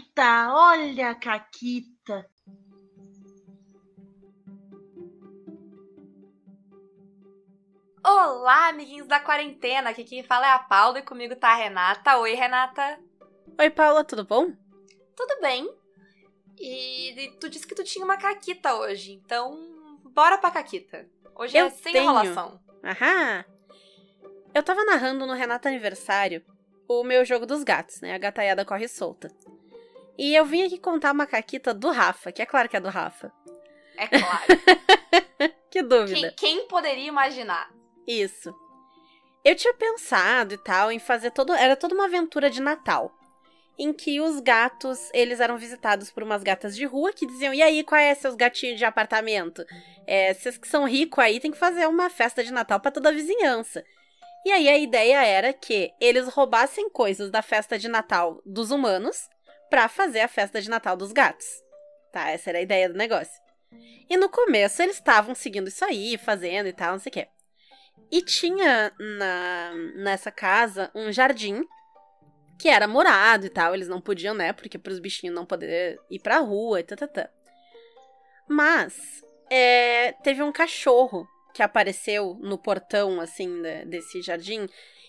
Caquita, olha a Caquita. Olá, amiguinhos da quarentena. Aqui quem fala é a Paula e comigo tá a Renata. Oi, Renata. Oi, Paula, tudo bom? Tudo bem. E tu disse que tu tinha uma caquita hoje, então bora pra caquita. Hoje Eu é sem tenho. enrolação. Aham! Eu tava narrando no Renata Aniversário o meu jogo dos gatos, né? A gataiada corre solta. E eu vim aqui contar uma caquita do Rafa, que é claro que é do Rafa. É claro. Que dúvida. quem, quem poderia imaginar? Isso. Eu tinha pensado e tal em fazer todo. Era toda uma aventura de Natal. Em que os gatos, eles eram visitados por umas gatas de rua que diziam: E aí, qual é seus gatinhos de apartamento? É, vocês que são ricos aí tem que fazer uma festa de Natal pra toda a vizinhança. E aí a ideia era que eles roubassem coisas da festa de Natal dos humanos pra fazer a festa de Natal dos gatos. Tá, essa era a ideia do negócio. E no começo eles estavam seguindo isso aí, fazendo e tal, não sei o quê. E tinha na, nessa casa um jardim que era morado e tal. Eles não podiam, né? Porque para os bichinhos não poder ir pra rua e tal. Mas é, teve um cachorro que apareceu no portão, assim, da- desse jardim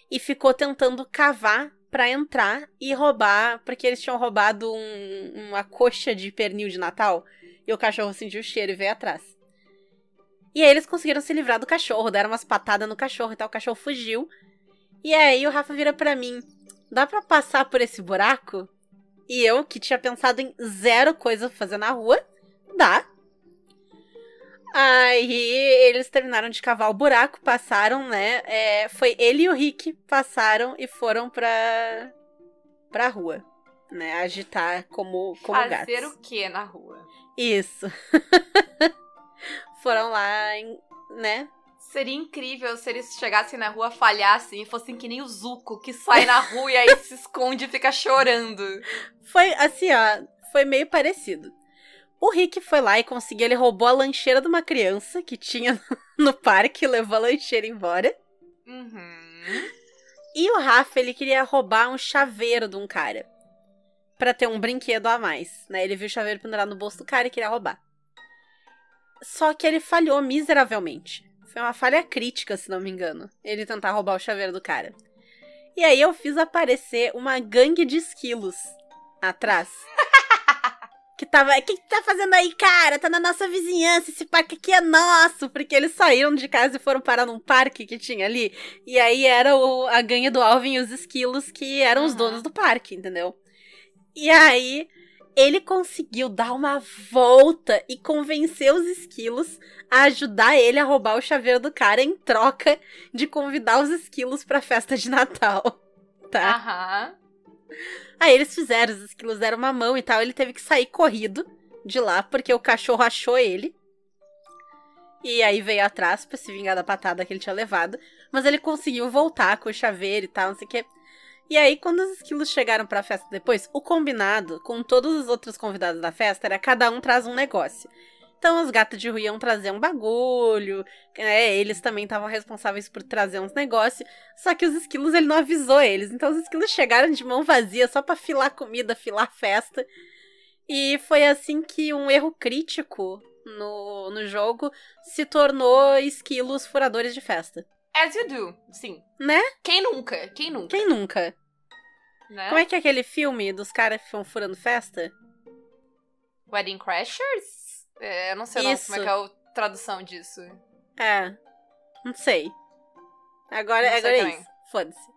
e ficou tentando cavar pra entrar e roubar, porque eles tinham roubado um- uma coxa de pernil de Natal. E o cachorro sentiu o cheiro e veio atrás. E aí eles conseguiram se livrar do cachorro, deram umas patadas no cachorro e tal, o cachorro fugiu. E aí o Rafa vira pra mim: dá pra passar por esse buraco? E eu, que tinha pensado em zero coisa pra fazer na rua, dá. Aí eles terminaram de cavar o buraco, passaram, né? é, foi ele e o Rick passaram e foram pra, pra rua, né? Agitar como, como Fazer gatos. o que na rua? Isso. foram lá, em- né? Seria incrível se eles chegassem na rua, falhassem e fossem que nem o Zuko, que sai na rua e aí se esconde e fica chorando. Foi assim, ó, foi meio parecido. O Rick foi lá e conseguiu, ele roubou a lancheira de uma criança que tinha no parque, levou a lancheira embora. Uhum. E o Rafa, ele queria roubar um chaveiro de um cara. Pra ter um brinquedo a mais, né? Ele viu o chaveiro pendurado no bolso do cara e queria roubar. Só que ele falhou miseravelmente. Foi uma falha crítica, se não me engano. Ele tentar roubar o chaveiro do cara. E aí eu fiz aparecer uma gangue de esquilos atrás. Que tava. O que, que tá fazendo aí, cara? Tá na nossa vizinhança. Esse parque aqui é nosso. Porque eles saíram de casa e foram parar num parque que tinha ali. E aí era o, a gangue do Alvin e os esquilos que eram os Uhum. donos do parque, entendeu? E aí ele conseguiu dar uma volta e convencer os esquilos a ajudar ele a roubar o chaveiro do cara em troca de convidar os esquilos pra festa de Natal. Tá? Aham. Aí eles fizeram, os esquilos deram uma mão e tal. Ele teve que sair corrido de lá, porque o cachorro achou ele. E aí veio atrás pra se vingar da patada que ele tinha levado. Mas ele conseguiu voltar com o chaveiro e tal, não sei o quê. E aí, quando os esquilos chegaram pra festa depois, o combinado com todos os outros convidados da festa era cada um traz um negócio. Então, os gatos de rua iam trazer um bagulho, né? Eles também estavam responsáveis por trazer uns negócios. Só que os esquilos, ele não avisou eles. Então, os esquilos chegaram de mão vazia só pra filar comida, filar festa. E foi assim que um erro crítico no, no jogo se tornou esquilos furadores de festa. As you do, sim. Né? Quem nunca? Quem nunca? Quem nunca? Né? Como é que é aquele filme dos caras que ficam furando festa? Wedding Crashers? É, eu não sei o nome, Isso. como é que é a tradução disso. É. Não sei. Agora, Não sei agora é também. isso. Foda-se.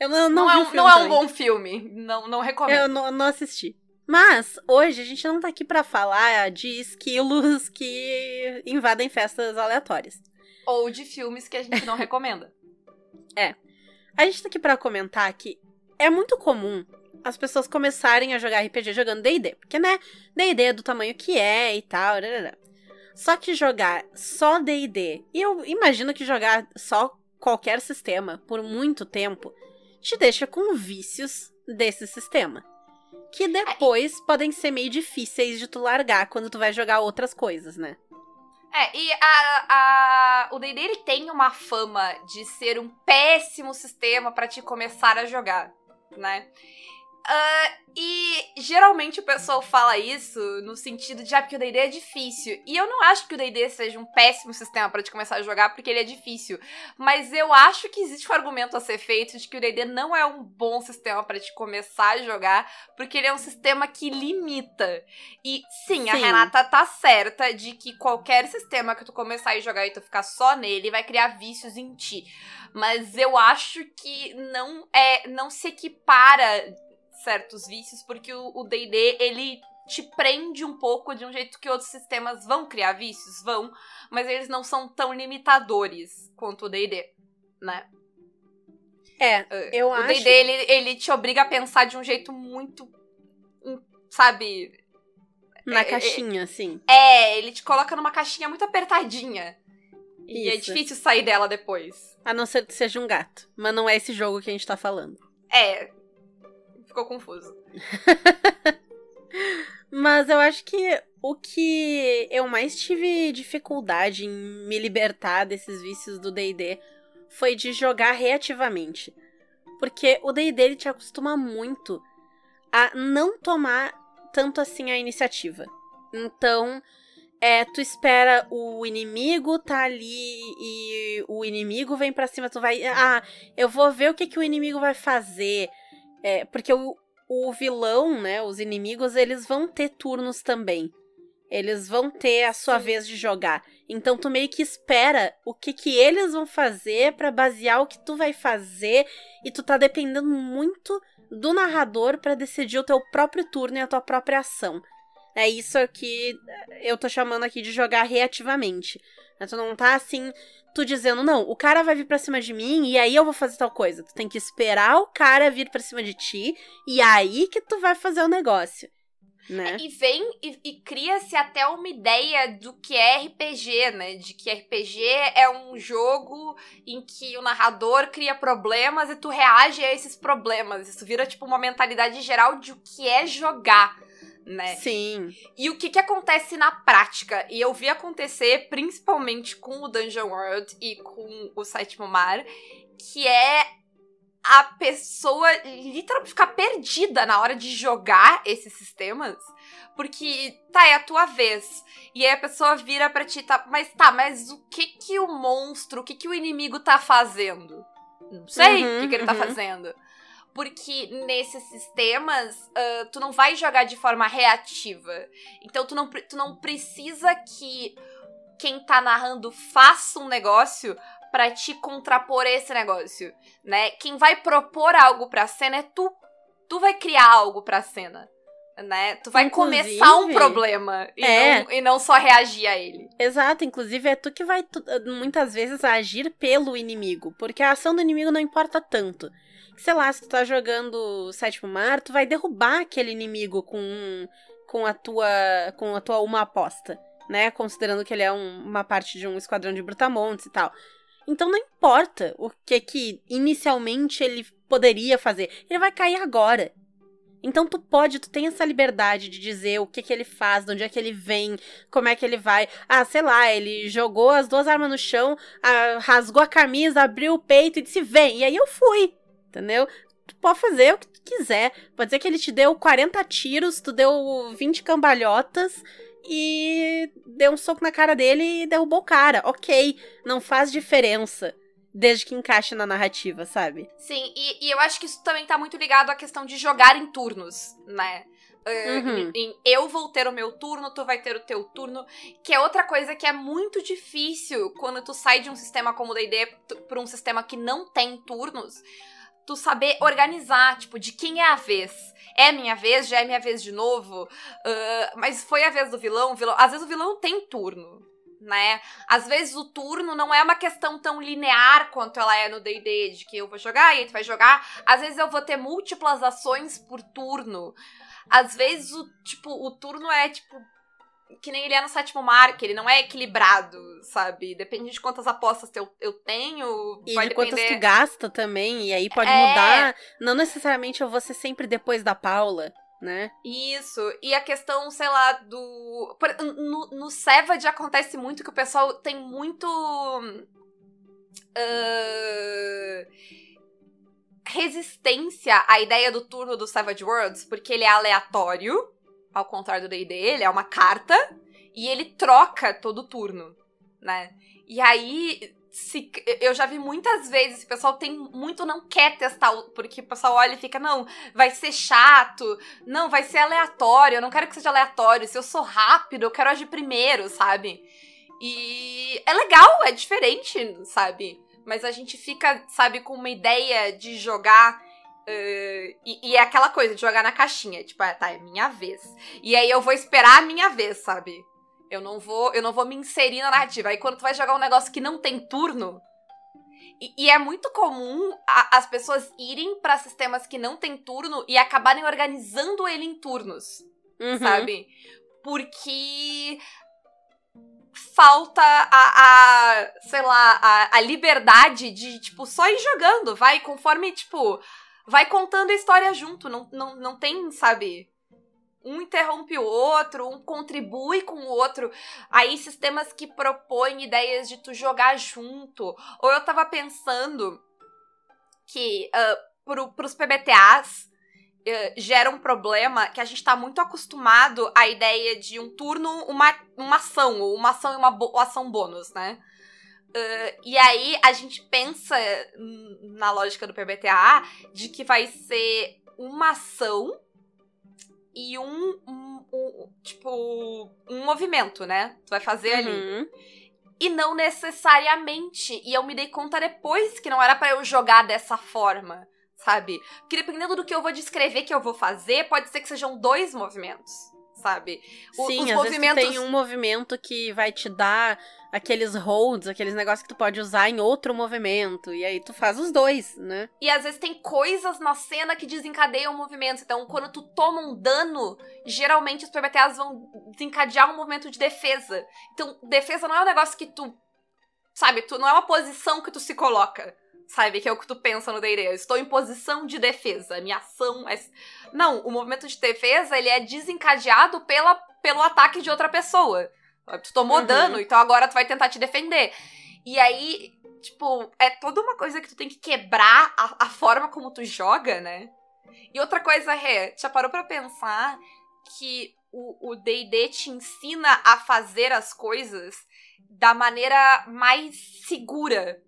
Eu não, não, Não, é um, filme não é um bom filme. Não, não recomendo. Eu não, não assisti. Mas, hoje, a gente não tá aqui pra falar de esquilos que invadem festas aleatórias. Ou de filmes que a gente não recomenda. A gente tá aqui pra comentar que é muito comum as pessoas começarem a jogar RPG jogando D&D. Porque, né, D&D é do tamanho que é e tal. rarará. Só que jogar só D&D, e eu imagino que jogar só qualquer sistema por muito tempo, te deixa com vícios desse sistema. Que depois podem ser meio difíceis de tu largar quando tu vai jogar outras coisas, né? É, e a, a, o D&D ele tem uma fama de ser um péssimo sistema pra te começar a jogar, né? Uh, e geralmente o pessoal fala isso no sentido de ah, porque o D&D é difícil. E eu não acho que o D&D seja um péssimo sistema para te começar a jogar porque ele é difícil. Mas eu acho que existe um argumento a ser feito de que o D&D não é um bom sistema para te começar a jogar, porque ele é um sistema que limita. E sim, sim, a Renata tá certa de que qualquer sistema que tu começar a jogar e tu ficar só nele vai criar vícios em ti. Mas eu acho que não é não se equipara certos vícios, porque o D&D, ele te prende um pouco de um jeito que outros sistemas vão criar vícios, vão, mas eles não são tão limitadores quanto o D&D, né? É, uh, eu o acho... O D&D, ele, ele te obriga a pensar de um jeito muito, hum, sabe... Na é, caixinha, é, sim. É, ele te coloca numa caixinha muito apertadinha. Isso. E é difícil sair dela depois. A não ser que seja um gato. Mas não é esse jogo que a gente tá falando. É, ficou confuso. Mas eu acho que o que eu mais tive dificuldade em me libertar desses vícios do DD foi de jogar reativamente. Porque o DD te acostuma muito a não tomar tanto assim a iniciativa. Então, é, tu espera o inimigo tá ali e o inimigo vem para cima, tu vai, ah, eu vou ver o que que o inimigo vai fazer. É, porque o, o vilão, né, os inimigos, eles vão ter turnos também. Eles vão ter a sua Sim. vez de jogar. Então tu meio que espera o que que eles vão fazer para basear o que tu vai fazer e tu tá dependendo muito do narrador para decidir o teu próprio turno e a tua própria ação. É isso que eu tô chamando aqui de jogar reativamente. Tu não tá assim, tu dizendo, não, o cara vai vir pra cima de mim e aí eu vou fazer tal coisa. Tu tem que esperar o cara vir pra cima de ti e aí que tu vai fazer o negócio. Né? E vem e, e cria-se até uma ideia do que é RPG, né? De que RPG é um jogo em que o narrador cria problemas e tu reage a esses problemas. Isso vira tipo uma mentalidade geral de o que é jogar né? Sim. E o que que acontece na prática? E eu vi acontecer principalmente com o Dungeon World e com o Sétimo Mar, que é a pessoa literalmente ficar perdida na hora de jogar esses sistemas. Porque, tá, é a tua vez. E aí a pessoa vira pra ti, tá, mas tá, mas o que que o monstro, o que que o inimigo tá fazendo? Não sei uhum, o que, que ele tá uhum. tá fazendo. Porque nesses sistemas, uh, tu não vai jogar de forma reativa. Então tu não, tu não precisa que quem tá narrando faça um negócio para te contrapor esse negócio, né? Quem vai propor algo pra cena é tu. Tu vai criar algo pra cena. Né? Tu vai inclusive, começar um problema e, é. não, e não só reagir a ele. Exato, inclusive é tu que vai muitas vezes agir pelo inimigo, porque a ação do inimigo não importa tanto sei lá, se tu tá jogando sétimo mar, tu vai derrubar aquele inimigo com, com a tua com a tua uma aposta, né? Considerando que ele é um, uma parte de um esquadrão de brutamontes e tal. Então não importa o que que inicialmente ele poderia fazer, ele vai cair agora. Então tu pode, tu tem essa liberdade de dizer o que que ele faz, de onde é que ele vem, como é que ele vai. Ah, sei lá, ele jogou as duas armas no chão, ah, rasgou a camisa, abriu o peito e disse vem. E aí eu fui entendeu? Tu pode fazer o que tu quiser. Pode dizer que ele te deu 40 tiros, tu deu 20 cambalhotas e deu um soco na cara dele e derrubou o cara. Ok, não faz diferença. Desde que encaixe na narrativa, sabe? Sim, e, e eu acho que isso também tá muito ligado à questão de jogar em turnos, né? Uh, uhum. em, eu vou ter o meu turno, tu vai ter o teu turno, que é outra coisa que é muito difícil quando tu sai de um sistema como o D&D para um sistema que não tem turnos, tu saber organizar, tipo, de quem é a vez. É minha vez, já é minha vez de novo. Uh, mas foi a vez do vilão, vilão. Às vezes o vilão tem turno. Né? Às vezes o turno não é uma questão tão linear quanto ela é no D&D, de que eu vou jogar e tu vai jogar. Às vezes eu vou ter múltiplas ações por turno. Às vezes o tipo, o turno é tipo que nem ele é no sétimo mar, que ele não é equilibrado, sabe? Depende de quantas apostas eu, eu tenho. E de quantas tu gasta também, e aí pode é... mudar. Não necessariamente eu vou ser sempre depois da Paula. Né? Isso. E a questão, sei lá, do. No, no Savage acontece muito que o pessoal tem muito. Uh resistência à ideia do turno do Savage Worlds, porque ele é aleatório, ao contrário do D&D, ele é uma carta, e ele troca todo turno, né? E aí, se, eu já vi muitas vezes, o pessoal tem muito não quer testar, porque o pessoal olha e fica, não, vai ser chato, não, vai ser aleatório, eu não quero que seja aleatório, se eu sou rápido, eu quero agir primeiro, sabe? E é legal, é diferente, sabe? Mas a gente fica, sabe, com uma ideia de jogar Uh, e, e, é aquela coisa de jogar na caixinha, tipo, ah, tá, é minha vez. E aí eu vou esperar a minha vez, sabe? Eu não vou, eu não vou me inserir na narrativa. Aí quando tu vai jogar um negócio que não tem turno, e, e é muito comum a, as pessoas irem para sistemas que não tem turno e acabarem organizando ele em turnos, uhum. sabe? Porque falta a, a sei lá, a, a liberdade de, tipo, só ir jogando, vai conforme, tipo, vai contando a história junto, não, não, não tem, sabe? um interrompe o outro, um contribui com o outro. Aí sistemas que propõem ideias de tu jogar junto. Ou eu tava pensando que uh, pro, pros PBTAs uh, gera um problema que a gente tá muito acostumado à ideia de um turno, uma, uma ação, ou uma ação e uma, uma ação bônus, né? Uh, e aí a gente pensa na lógica do PBTA de que vai ser uma ação e um, um, um, tipo, um movimento, né? Tu vai fazer uhum. ali. E não necessariamente. E eu me dei conta depois que não era para eu jogar dessa forma, sabe? Porque dependendo do que eu vou descrever que eu vou fazer, pode ser que sejam dois movimentos sabe? O, Sim, os às movimentos... vezes tem um movimento que vai te dar aqueles holds, aqueles negócios que tu pode usar em outro movimento. E aí tu faz os dois, né? E às vezes tem coisas na cena que desencadeiam movimentos. Então, quando tu toma um dano, geralmente os PBTAs vão desencadear um movimento de defesa. Então, defesa não é um negócio que tu. Sabe, tu não é uma posição que tu se coloca sabe? Que é o que tu pensa no D&D. Eu estou em posição de defesa, minha ação é... Não, o movimento de defesa, ele é desencadeado pela, pelo ataque de outra pessoa. Tu tomou uhum. dano, então agora tu vai tentar te defender. E aí, tipo, é toda uma coisa que tu tem que quebrar a, a forma como tu joga, né? E outra coisa, Rê, já parou pra pensar que o D&D te ensina a fazer as coisas da maneira mais segura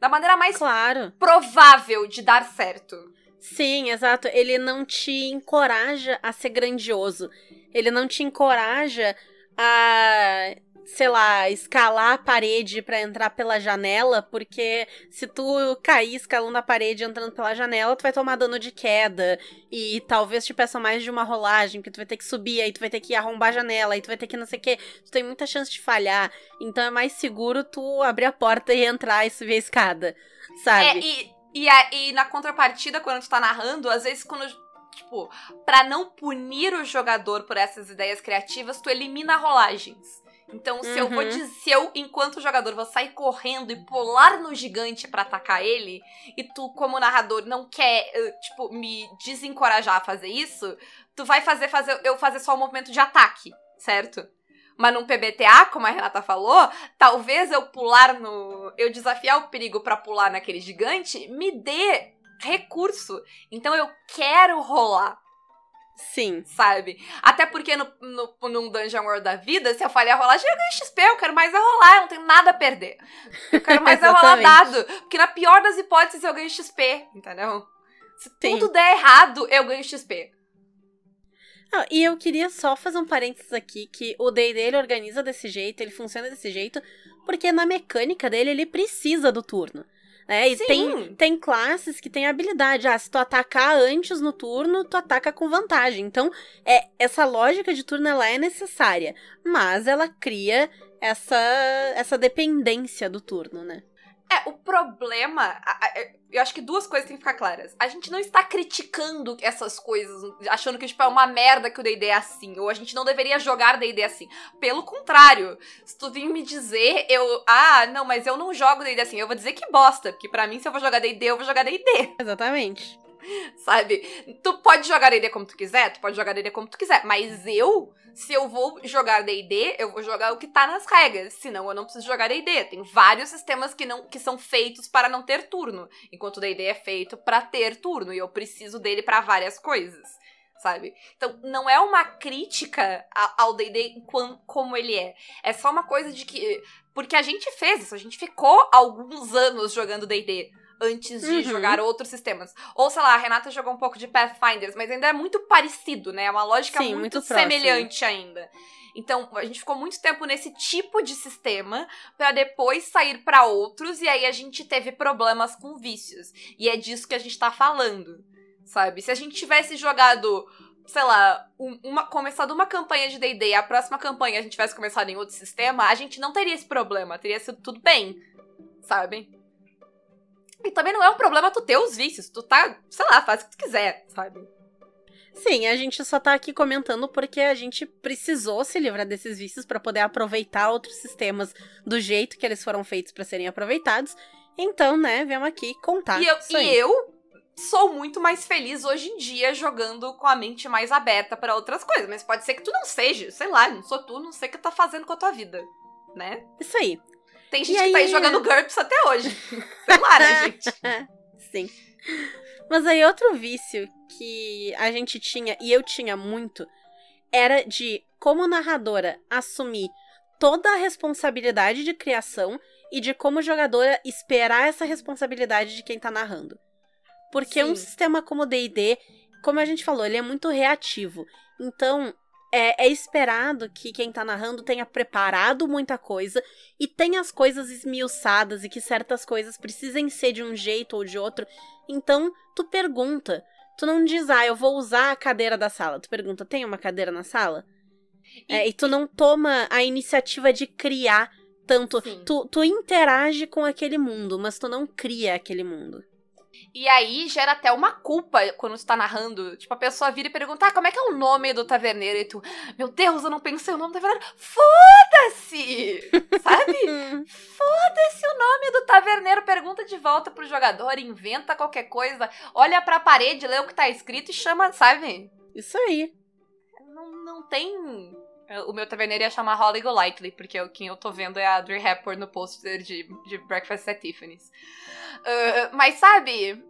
da maneira mais claro. provável de dar certo. Sim, exato. Ele não te encoraja a ser grandioso. Ele não te encoraja a sei lá, escalar a parede para entrar pela janela, porque se tu cair escalando a parede entrando pela janela, tu vai tomar dano de queda. E talvez te peça mais de uma rolagem, porque tu vai ter que subir, aí tu vai ter que arrombar a janela, aí tu vai ter que não sei o quê. Tu tem muita chance de falhar. Então é mais seguro tu abrir a porta e entrar e subir a escada. Sabe? É, e, e, a, e na contrapartida, quando tu tá narrando, às vezes quando tipo, para não punir o jogador por essas ideias criativas, tu elimina rolagens. Então, se uhum. eu vou uhum. se eu, enquanto jogador, vou sair correndo e pular no gigante para atacar ele, e tu, como narrador, não quer, eh, tipo, me desencorajar a fazer isso, tu vai fazer, fazer eu fazer só o um movimento de ataque, certo? Mas num PBTA, como a Renata falou, talvez eu pular no. Eu desafiar o perigo para pular naquele gigante me dê recurso. Então eu quero rolar. Sim. Sabe? Até porque no, no, num Dungeon World da vida, se eu falhar a rolagem, eu ganho XP, eu quero mais é rolar, eu não tenho nada a perder. Eu quero mais é rolar dado. Porque na pior das hipóteses eu ganho XP, entendeu? Se Sim. tudo der errado, eu ganho XP. Ah, e eu queria só fazer um parênteses aqui, que o D&D ele organiza desse jeito, ele funciona desse jeito, porque na mecânica dele ele precisa do turno. Né? E tem, tem classes que têm habilidade. Ah, se tu atacar antes no turno, tu ataca com vantagem. Então, é, essa lógica de turno ela é necessária. Mas ela cria essa, essa dependência do turno, né? É, o problema. Eu acho que duas coisas têm que ficar claras. A gente não está criticando essas coisas, achando que tipo, é uma merda que o DD é assim, ou a gente não deveria jogar DD assim. Pelo contrário, se tu vir me dizer, eu. Ah, não, mas eu não jogo DD assim, eu vou dizer que bosta, porque para mim, se eu vou jogar DD, eu vou jogar DD. Exatamente. Sabe? Tu pode jogar D&D como tu quiser, tu pode jogar D&D como tu quiser, mas eu, se eu vou jogar D&D, eu vou jogar o que tá nas regras, senão eu não preciso jogar D&D. Tem vários sistemas que não que são feitos para não ter turno, enquanto o D&D é feito para ter turno e eu preciso dele para várias coisas. Sabe? Então, não é uma crítica ao D&D como ele é. É só uma coisa de que... Porque a gente fez isso, a gente ficou alguns anos jogando D&D antes de uhum. jogar outros sistemas. Ou, sei lá, a Renata jogou um pouco de Pathfinders, mas ainda é muito parecido, né? É uma lógica Sim, muito, muito semelhante ainda. Então, a gente ficou muito tempo nesse tipo de sistema para depois sair para outros e aí a gente teve problemas com vícios. E é disso que a gente tá falando, sabe? Se a gente tivesse jogado sei lá, uma, começado uma campanha de D&D e a próxima campanha a gente tivesse começado em outro sistema, a gente não teria esse problema, teria sido tudo bem, sabe? E também não é um problema tu ter os vícios. Tu tá, sei lá, faz o que tu quiser, sabe? Sim, a gente só tá aqui comentando porque a gente precisou se livrar desses vícios para poder aproveitar outros sistemas do jeito que eles foram feitos para serem aproveitados. Então, né, viemos aqui contar. E eu, e eu sou muito mais feliz hoje em dia jogando com a mente mais aberta para outras coisas. Mas pode ser que tu não seja, sei lá, não sou tu, não sei o que tu tá fazendo com a tua vida, né? Isso aí. Tem gente e que aí... tá aí jogando GURPS até hoje. Lá, né, gente? Sim. Mas aí outro vício que a gente tinha, e eu tinha muito, era de, como narradora, assumir toda a responsabilidade de criação e de como jogadora esperar essa responsabilidade de quem tá narrando. Porque Sim. um sistema como o D&D, como a gente falou, ele é muito reativo. Então, é, é, esperado que quem tá narrando tenha preparado muita coisa e tenha as coisas esmiuçadas e que certas coisas precisem ser de um jeito ou de outro. Então, tu pergunta. Tu não diz, ah, eu vou usar a cadeira da sala. Tu pergunta, tem uma cadeira na sala? E, é, e tu não toma a iniciativa de criar tanto. Tu, tu interage com aquele mundo, mas tu não cria aquele mundo. E aí gera até uma culpa quando tu tá narrando. Tipo, a pessoa vira e pergunta: ah, como é que é o nome do taverneiro? E tu, meu Deus, eu não pensei o nome do taverneiro. Foda-se! Sabe? Foda-se o nome do taverneiro. Pergunta de volta pro jogador, inventa qualquer coisa, olha pra parede, lê o que tá escrito e chama, sabe? Isso aí. Não, não tem. O meu taverneiro ia chamar Holly Golightly, porque o quem eu tô vendo é a Audrey Hepburn no poster de, de Breakfast at Tiffany's. Uh, mas sabe,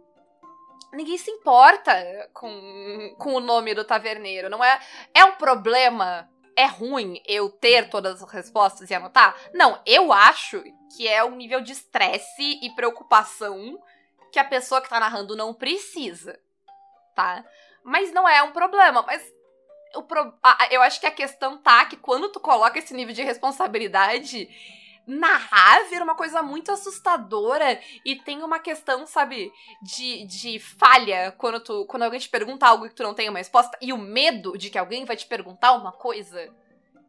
ninguém se importa com, com o nome do taverneiro. Não é. É um problema. É ruim eu ter todas as respostas e anotar? Não, eu acho que é um nível de estresse e preocupação que a pessoa que tá narrando não precisa. Tá? Mas não é um problema. Mas pro... eu acho que a questão tá que quando tu coloca esse nível de responsabilidade narrar vira uma coisa muito assustadora e tem uma questão, sabe, de, de falha quando, tu, quando alguém te pergunta algo e tu não tem uma resposta e o medo de que alguém vai te perguntar uma coisa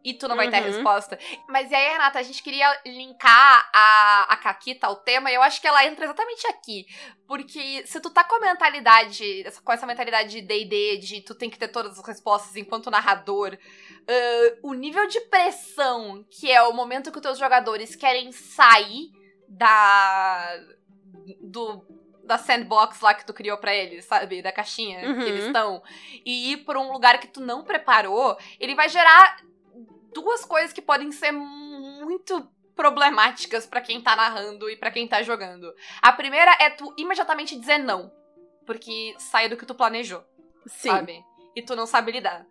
e tu não vai ter a uhum. resposta. Mas e aí, Renata, a gente queria linkar a, a Caquita ao tema, e eu acho que ela entra exatamente aqui. Porque se tu tá com a mentalidade, com essa mentalidade de D&D, de tu tem que ter todas as respostas enquanto narrador, uh, o nível de pressão, que é o momento que os teus jogadores querem sair da... do da sandbox lá que tu criou para eles, sabe? Da caixinha uhum. que eles uhum. estão. E ir pra um lugar que tu não preparou, ele vai gerar duas coisas que podem ser muito problemáticas para quem tá narrando e para quem tá jogando. A primeira é tu imediatamente dizer não, porque sai do que tu planejou. Sim. Sabe? E tu não sabe lidar.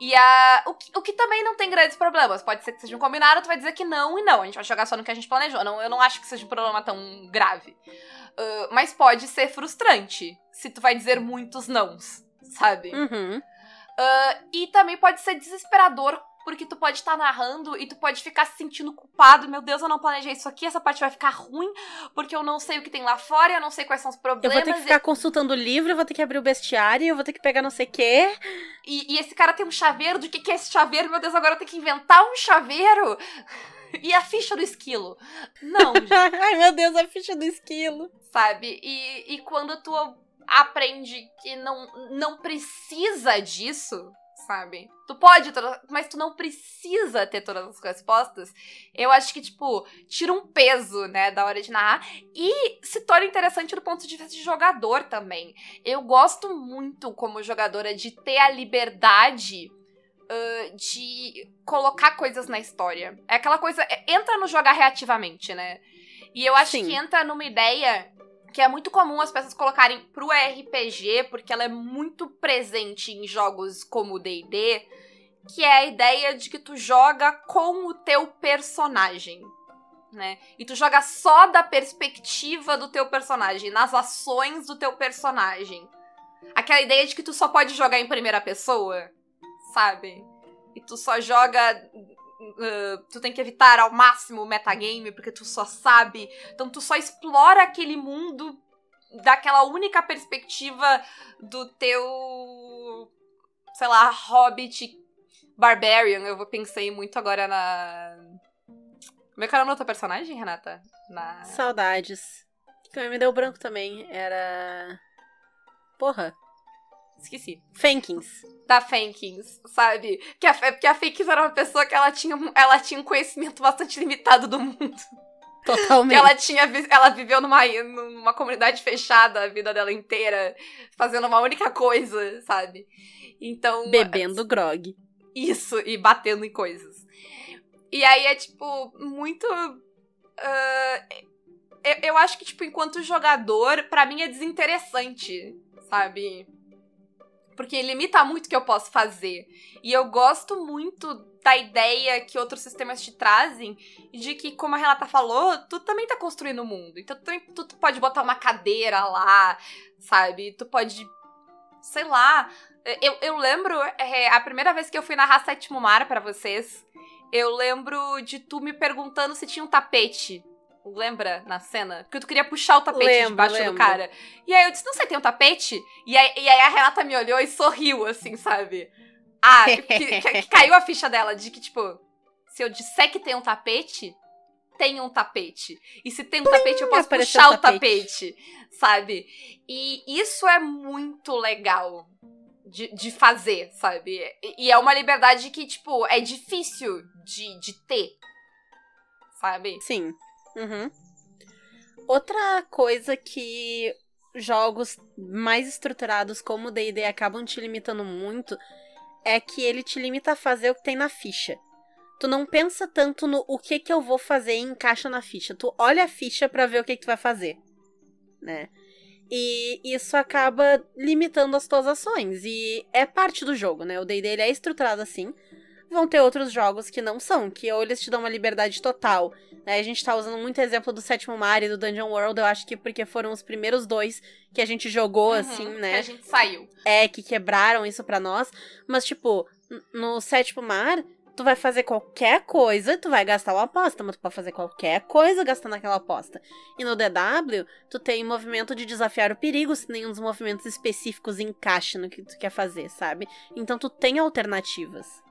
E a, o, que, o que também não tem grandes problemas. Pode ser que seja um combinado, tu vai dizer que não e não. A gente vai jogar só no que a gente planejou. Não, eu não acho que seja um problema tão grave. Uh, mas pode ser frustrante se tu vai dizer muitos nãos, sabe? Uhum. Uh, e também pode ser desesperador porque tu pode estar tá narrando e tu pode ficar se sentindo culpado. Meu Deus, eu não planejei isso aqui, essa parte vai ficar ruim, porque eu não sei o que tem lá fora, eu não sei quais são os problemas. Eu vou ter que ficar e... consultando o livro, eu vou ter que abrir o bestiário, eu vou ter que pegar não sei o quê. E, e esse cara tem um chaveiro, do que, que é esse chaveiro? Meu Deus, agora eu tenho que inventar um chaveiro. E a ficha do esquilo? Não. Ai, meu Deus, a ficha do esquilo. Sabe? E, e quando tu aprende que não, não precisa disso, sabe? Tu pode, mas tu não precisa ter todas as respostas. Eu acho que, tipo, tira um peso, né, da hora de narrar. E se torna interessante do ponto de vista de jogador também. Eu gosto muito, como jogadora, de ter a liberdade uh, de colocar coisas na história. É aquela coisa. É, entra no jogar reativamente, né? E eu acho Sim. que entra numa ideia que é muito comum as pessoas colocarem pro RPG, porque ela é muito presente em jogos como D&D, que é a ideia de que tu joga com o teu personagem, né? E tu joga só da perspectiva do teu personagem, nas ações do teu personagem. Aquela ideia de que tu só pode jogar em primeira pessoa, sabe? E tu só joga Uh, tu tem que evitar ao máximo o metagame, porque tu só sabe. Então tu só explora aquele mundo daquela única perspectiva do teu. sei lá, Hobbit Barbarian. Eu pensei muito agora na. Como é que era o nome personagem, Renata? Na... Saudades. Que me deu branco também. Era. Porra. Esqueci. Fankins. Da Fankins, sabe? Que a, porque a Fankins era uma pessoa que ela tinha, ela tinha um conhecimento bastante limitado do mundo. Totalmente. ela tinha ela viveu numa, numa comunidade fechada a vida dela inteira, fazendo uma única coisa, sabe? Então. Bebendo grog. Isso, e batendo em coisas. E aí é, tipo, muito. Uh, eu, eu acho que, tipo, enquanto jogador, para mim é desinteressante, sabe? Porque limita muito o que eu posso fazer. E eu gosto muito da ideia que outros sistemas te trazem de que, como a Renata falou, tu também tá construindo o mundo. Então tu, também, tu, tu pode botar uma cadeira lá, sabe? Tu pode. Sei lá. Eu, eu lembro é, a primeira vez que eu fui narrar Sétimo Mar para vocês. Eu lembro de tu me perguntando se tinha um tapete Lembra na cena? Porque tu queria puxar o tapete lembro, debaixo lembro. do cara. E aí eu disse, não sei, tem um tapete? E aí, e aí a Renata me olhou e sorriu, assim, sabe? Ah, que, que, que caiu a ficha dela de que, tipo, se eu disser que tem um tapete, tem um tapete. E se tem um Plim, tapete, eu posso puxar o tapete. tapete, sabe? E isso é muito legal de, de fazer, sabe? E, e é uma liberdade que, tipo, é difícil de, de ter, sabe? Sim. Uhum. Outra coisa que jogos mais estruturados como o D&D acabam te limitando muito é que ele te limita a fazer o que tem na ficha. Tu não pensa tanto no o que que eu vou fazer e encaixa na ficha. Tu olha a ficha para ver o que que tu vai fazer, né? E isso acaba limitando as tuas ações e é parte do jogo, né? O D&D é estruturado assim. Vão ter outros jogos que não são, que ou eles te dão uma liberdade total né? A gente tá usando muito exemplo do Sétimo Mar e do Dungeon World, eu acho que porque foram os primeiros dois que a gente jogou, uhum, assim, né? Que a gente saiu. É, que quebraram isso pra nós. Mas, tipo, no Sétimo Mar, tu vai fazer qualquer coisa, tu vai gastar uma aposta, mas tu pode fazer qualquer coisa gastando aquela aposta. E no DW, tu tem movimento de desafiar o perigo, se nenhum dos movimentos específicos encaixa no que tu quer fazer, sabe? Então tu tem alternativas.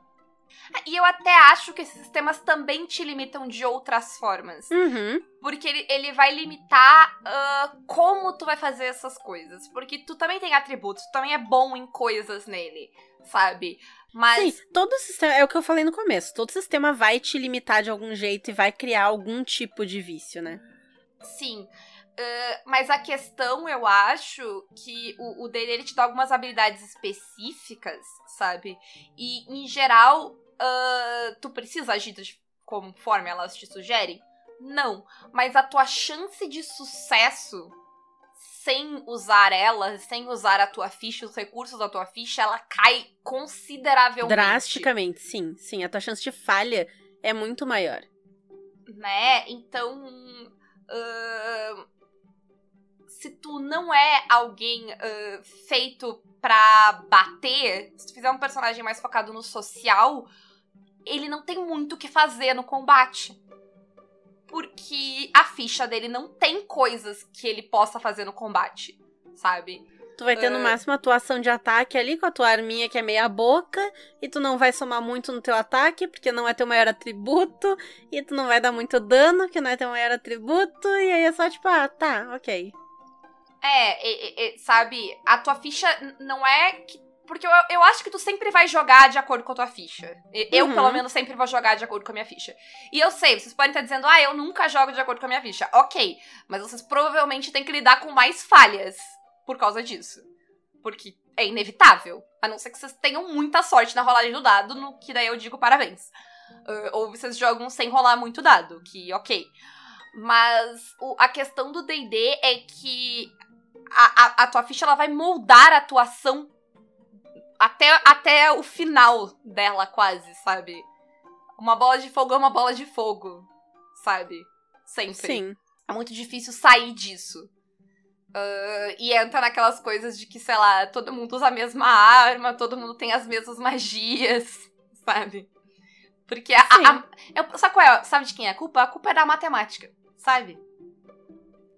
E eu até acho que esses sistemas também te limitam de outras formas. Uhum. Porque ele, ele vai limitar uh, como tu vai fazer essas coisas. Porque tu também tem atributos, tu também é bom em coisas nele, sabe? Mas. Sim, todo sistema. É o que eu falei no começo. Todo sistema vai te limitar de algum jeito e vai criar algum tipo de vício, né? Sim. Uh, mas a questão, eu acho, que o, o dele ele te dá algumas habilidades específicas, sabe? E, em geral, uh, tu precisa agir conforme elas te sugerem? Não. Mas a tua chance de sucesso sem usar ela, sem usar a tua ficha, os recursos da tua ficha, ela cai consideravelmente. Drasticamente, sim. Sim, a tua chance de falha é muito maior. Né? Então. Uh, se tu não é alguém uh, feito pra bater, se tu fizer um personagem mais focado no social, ele não tem muito o que fazer no combate. Porque a ficha dele não tem coisas que ele possa fazer no combate, sabe? Tu vai ter no uh... máximo atuação de ataque ali com a tua arminha que é meia boca, e tu não vai somar muito no teu ataque, porque não é teu maior atributo, e tu não vai dar muito dano, que não é teu maior atributo, e aí é só tipo, ah, tá, ok. É, é, é, sabe, a tua ficha não é que Porque eu, eu acho que tu sempre vai jogar de acordo com a tua ficha. Eu, Uhum. pelo menos, sempre vou jogar de acordo com a minha ficha. E eu sei, vocês podem estar dizendo, ah, eu nunca jogo de acordo com a minha ficha. Ok, mas vocês provavelmente têm que lidar com mais falhas por causa disso. Porque é inevitável. A não ser que vocês tenham muita sorte na rolagem do dado, no que daí eu digo parabéns. Ah, ou vocês jogam sem rolar muito dado, que ok. Mas o- a questão do D&D é que a, a, a tua ficha ela vai moldar a tua ação até, até o final dela, quase, sabe? Uma bola de fogo é uma bola de fogo, sabe? Sempre. Sim. É muito difícil sair disso. Ah, e entra naquelas coisas de que, sei lá, todo mundo usa a mesma arma, todo mundo tem as mesmas magias, sabe? Porque a. a, a- eu- sabe qual é? Sabe de quem é a culpa? A culpa é da matemática, sabe?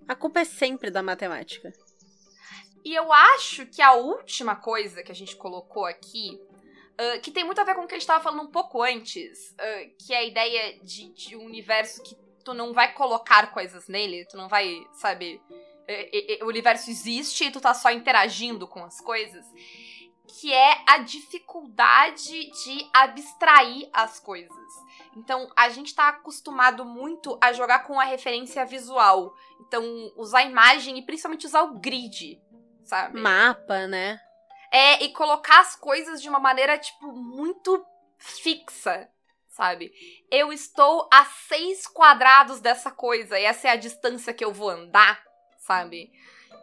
A culpa é sempre da matemática. E eu acho que a última coisa que a gente colocou aqui, ah, que tem muito a ver com o que a gente tava falando um pouco antes, ah, que é a ideia de, de um universo que tu não vai colocar coisas nele, tu não vai, sabe, o universo existe e tu tá só interagindo com as coisas, que é a dificuldade de abstrair as coisas. Então, a gente tá acostumado muito a jogar com a referência visual. Então, usar imagem e principalmente usar o grid, sabe? Mapa, né? É, e colocar as coisas de uma maneira, tipo, muito fixa, sabe? Eu estou a seis quadrados dessa coisa, e essa é a distância que eu vou andar, sabe?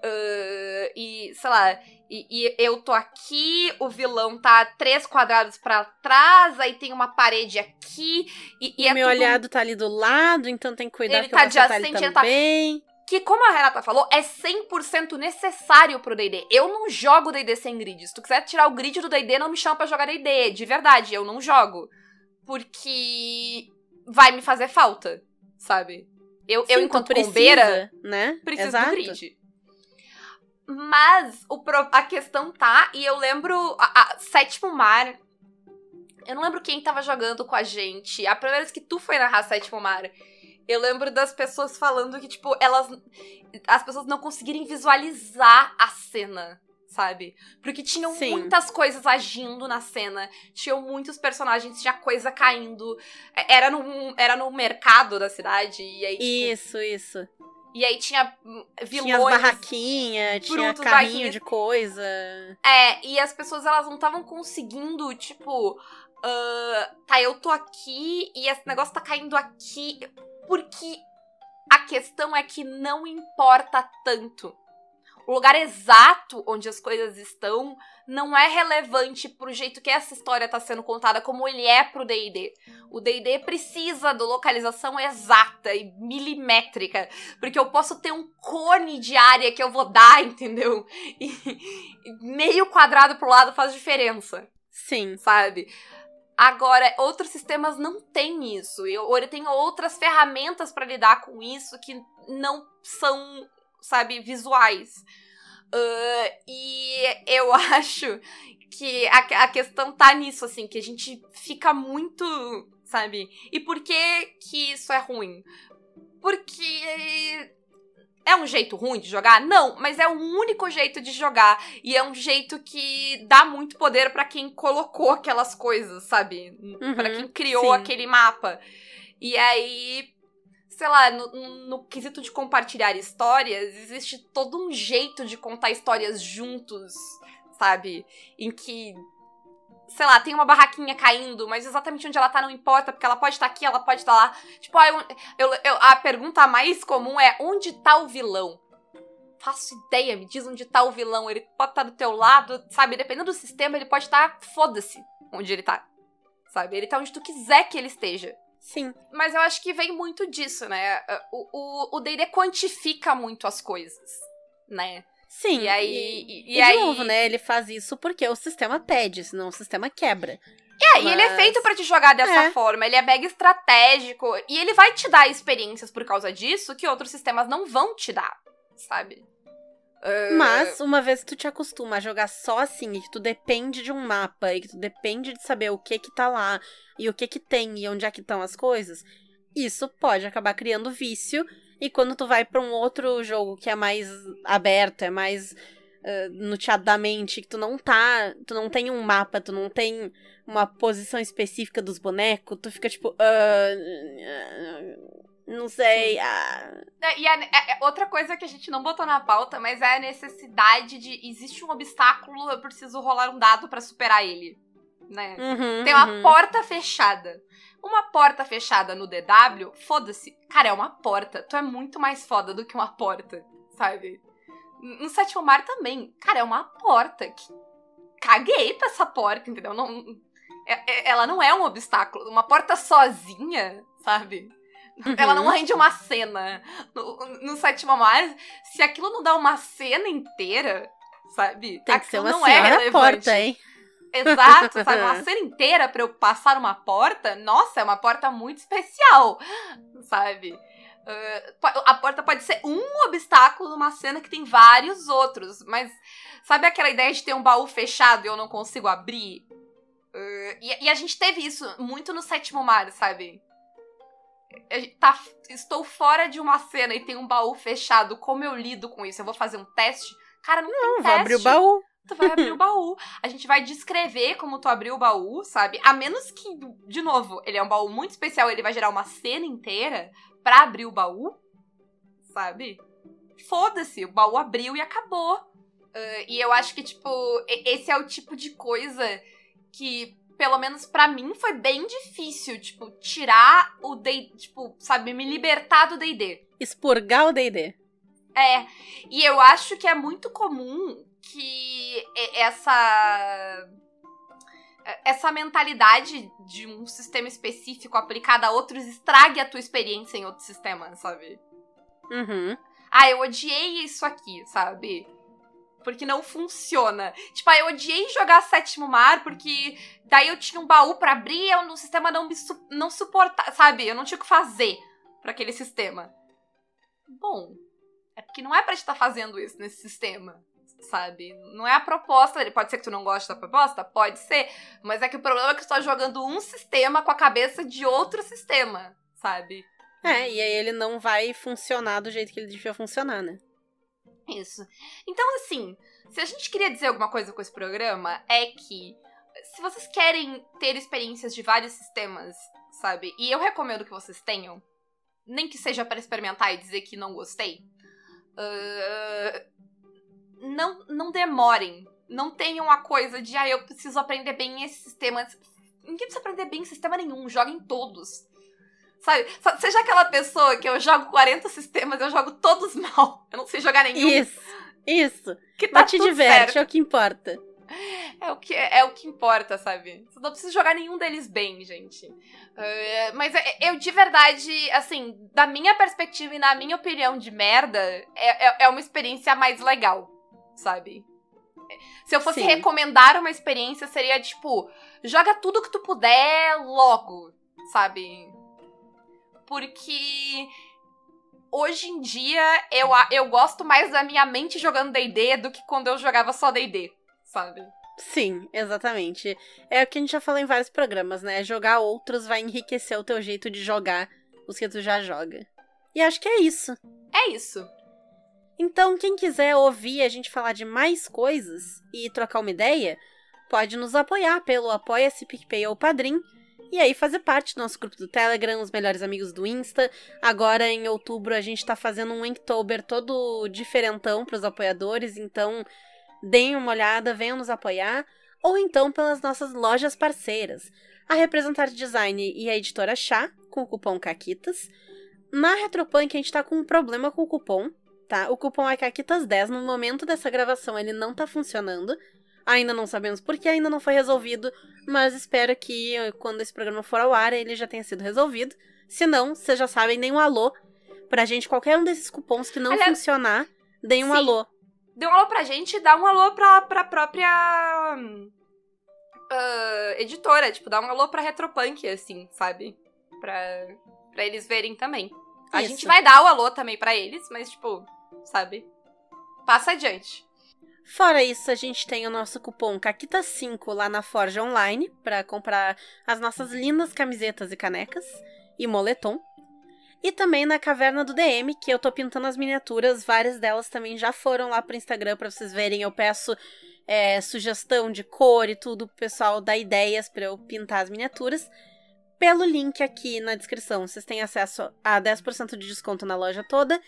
Ah, e, sei lá, e, e eu tô aqui, o vilão tá três quadrados pra trás, aí tem uma parede aqui, e, e E é meu tudo olhado tá ali do lado, então tem que cuidar Ele que tá eu vou acertar ele adjacente, ele tá- também. Que, como a Renata falou, é 100% necessário pro D&D. Eu não jogo D&D sem grid. Se tu quiser tirar o grid do D&D, não me chama pra jogar D&D. De verdade, eu não jogo. Porque vai me fazer falta, sabe? Eu, eu Sim, tu enquanto precisa, combeira, né? preciso Exato. do grid. Mas o a questão tá, e eu lembro, a, a- Sétimo Mar, eu não lembro quem tava jogando com a gente. A primeira vez que tu foi narrar Sétimo Mar, eu lembro das pessoas falando que, tipo, elas. As pessoas não conseguirem visualizar a cena, sabe? Porque tinham Sim. muitas coisas agindo na cena, tinham muitos personagens, tinha coisa caindo. É, Era no, era no mercado da cidade, e aí, tipo, Isso, isso. e aí tinha hum, vilões. Tinha as barraquinhas, tinha carrinho barraquinhas. de coisa. É, e as pessoas elas não estavam conseguindo, tipo, ah, tá, eu tô aqui e esse negócio tá caindo aqui, porque a questão é que não importa tanto. O lugar exato onde as coisas estão não é relevante pro jeito que essa história tá sendo contada, como ele é pro D&D. O D&D precisa da localização exata e milimétrica, porque eu posso ter um cone de área que eu vou dar, entendeu? E, e meio quadrado pro lado faz diferença Sim. sabe? Agora, outros sistemas não têm isso. Ou ele tem outras ferramentas pra lidar com isso que não são, sabe, visuais. Ah, e eu acho que a, a questão tá nisso, assim, que a gente fica muito, sabe? E por que que isso é ruim? Porque é um jeito ruim de jogar? Não, mas é o único jeito de jogar. E é um jeito que dá muito poder pra quem colocou aquelas coisas, sabe? Pra Uhum, quem criou sim. aquele mapa. E aí, sei lá, no, no quesito de compartilhar histórias, existe todo um jeito de contar histórias juntos, sabe? Em que. Sei lá, tem uma barraquinha caindo, mas exatamente onde ela tá não importa, porque ela pode estar aqui, ela pode estar lá. Tipo, ah, eu, eu- eu- a pergunta mais comum é: onde tá o vilão? Faço ideia, me diz onde tá o vilão. Ele pode estar do teu lado, sabe? Dependendo do sistema, ele pode estar. Foda-se onde ele tá. Sabe? Ele tá onde tu quiser que ele esteja. Sim. Mas eu acho que vem muito disso, né? O o- o D&D quantifica muito as coisas, né? Sim. E aí... E, E, e aí de novo, né? Ele faz isso porque o sistema pede, senão o sistema quebra. É, e ele é Mas- feito pra te jogar dessa É. forma. Ele é mega estratégico. E ele vai te dar experiências por causa disso que outros sistemas não vão te dar, sabe? Ah, Mas, uma vez que tu te acostuma a jogar só assim, e que tu depende de um mapa, e que tu depende de saber o que que tá lá, e o que que tem, e onde é que estão as coisas, isso pode acabar criando vício, e quando tu vai pra um outro jogo que é mais aberto, é mais uh, no teatro da mente, que tu não tá. Tu não tem um mapa, tu não tem uma posição específica dos bonecos, tu fica tipo. Uh, não sei. Ah. É, e a, a, é, outra coisa que a gente não botou na pauta, mas é a necessidade de. Existe um obstáculo, eu preciso rolar um dado para superar ele. Né? Uhum, Tem uma uhum. porta fechada. Uma porta fechada no DW, foda-se. Cara, é uma porta. Tu é muito mais foda do que uma porta, sabe? No sétimo mar também. Cara, é uma porta. Que... Caguei pra essa porta, entendeu? Não, é, ela não é um obstáculo. Uma porta sozinha, sabe? Uhum. Ela não rende uma cena. No, no sétimo mar, se aquilo não dá uma cena inteira, sabe? Tem que ser uma não é relevante. porta, hein? Exato, sabe? Uma cena inteira pra eu passar uma porta, nossa, é uma porta muito especial, sabe? Uh, a porta pode ser um obstáculo numa cena que tem vários outros, mas sabe aquela ideia de ter um baú fechado e eu não consigo abrir? Uh, e, e, a gente teve isso muito no sétimo mar, sabe? Tá, estou fora de uma cena e tem um baú fechado. Como eu lido com isso? Eu vou fazer um teste? Cara, não, não tem vou teste. abrir o baú. Tu vai abrir o baú. A gente vai descrever como tu abriu o baú, sabe? A menos que, de novo, ele é um baú muito especial, ele vai gerar uma cena inteira pra abrir o baú, sabe? Foda-se, o baú abriu e acabou. Uh, e eu acho que, tipo, esse é o tipo de coisa que pelo menos para mim, foi bem difícil, tipo, tirar o D, tipo, sabe, me libertar do D&D. Expurgar o D&D. É, e eu acho que é muito comum que essa essa mentalidade de um sistema específico aplicada a outros estrague a tua experiência em outro sistema, sabe? Uhum. Ah, eu odiei isso aqui, sabe? Porque não funciona. Tipo, ah, eu odiei jogar Sétimo Mar porque daí eu tinha um baú para abrir e o sistema não me su não suportava, sabe? Eu não tinha o que fazer para aquele sistema. Bom, é porque não é pra gente estar fazendo isso nesse sistema, sabe? Não é a proposta dele. Pode ser que tu não goste da proposta? Pode ser. Mas é que o problema é que tu tá jogando um sistema com a cabeça de outro sistema, sabe? É, e aí ele não vai funcionar do jeito que ele devia funcionar, né? Isso. Então, assim, se a gente queria dizer alguma coisa com esse programa, é que se vocês querem ter experiências de vários sistemas, sabe? E eu recomendo que vocês tenham, nem que seja para experimentar e dizer que não gostei. Uh, não, não demorem. Não tenham a coisa de, ah, eu preciso aprender bem esse sistema. Ninguém precisa aprender bem sistema nenhum, joguem todos. Sabe? Seja aquela pessoa que eu jogo 40 sistemas, eu jogo todos mal. Eu não sei jogar nenhum. Isso, isso. Que tá Mas te diverte, certo. é o que importa. É o que, é o que importa, sabe? Você não precisa jogar nenhum deles bem, gente. Uh, mas eu, de verdade, assim, da minha perspectiva e na minha opinião de merda, é, é, é uma experiência mais legal, sabe? Se eu fosse Sim. recomendar uma experiência, seria tipo, joga tudo que tu puder logo, sabe? Porque hoje em dia eu, eu gosto mais da minha mente jogando DD do que quando eu jogava só DD, sabe? Sim, exatamente. É o que a gente já falou em vários programas, né? Jogar outros vai enriquecer o teu jeito de jogar os que tu já joga. E acho que é isso. É isso. Então, quem quiser ouvir a gente falar de mais coisas e trocar uma ideia, pode nos apoiar pelo Apoia-se PicPay ou Padrim. E aí fazer parte do nosso grupo do Telegram, os melhores amigos do Insta. Agora, em outubro, a gente tá fazendo um Inktober todo diferentão pros apoiadores, então deem uma olhada, venham nos apoiar. Ou então pelas nossas lojas parceiras. A Representar Design e a Editora Chá, com o cupom CAQUITAS. Na Retropunk, a gente tá com um problema com o cupom, tá? O cupom é CAQUITAS10. No momento dessa gravação, ele não tá funcionando. Ainda não sabemos por que ainda não foi resolvido, mas espero que quando esse programa for ao ar ele já tenha sido resolvido. Se não, vocês já sabem, deem um alô pra gente. Qualquer um desses cupons que não Aliás, funcionar, deem um sim. alô. Dê um alô pra gente e dá um alô pra, pra própria uh, editora. Tipo, dá um alô pra Retropunk, assim, sabe? Pra, pra eles verem também. A Isso. gente vai dar o alô também pra eles, mas, tipo, sabe? Passa adiante. Fora isso, a gente tem o nosso cupom CAQUITA5 lá na Forja Online para comprar as nossas lindas camisetas e canecas e moletom. E também na Caverna do DM, que eu tô pintando as miniaturas, várias delas também já foram lá pro Instagram para vocês verem. Eu peço é, sugestão de cor e tudo pro pessoal dar ideias para eu pintar as miniaturas. Pelo link aqui na descrição, vocês têm acesso a 10% de desconto na loja toda.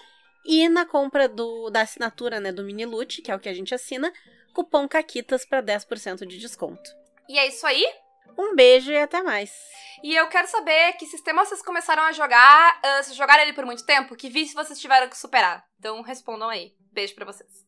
E na compra do, da assinatura, né, do Mini Loot, que é o que a gente assina, cupom CAQUITAS para 10% de desconto. E é isso aí. Um beijo e até mais. E eu quero saber que sistema vocês começaram a jogar, uh, se jogaram ele por muito tempo, que vício vocês tiveram que superar. Então respondam aí. Beijo pra vocês.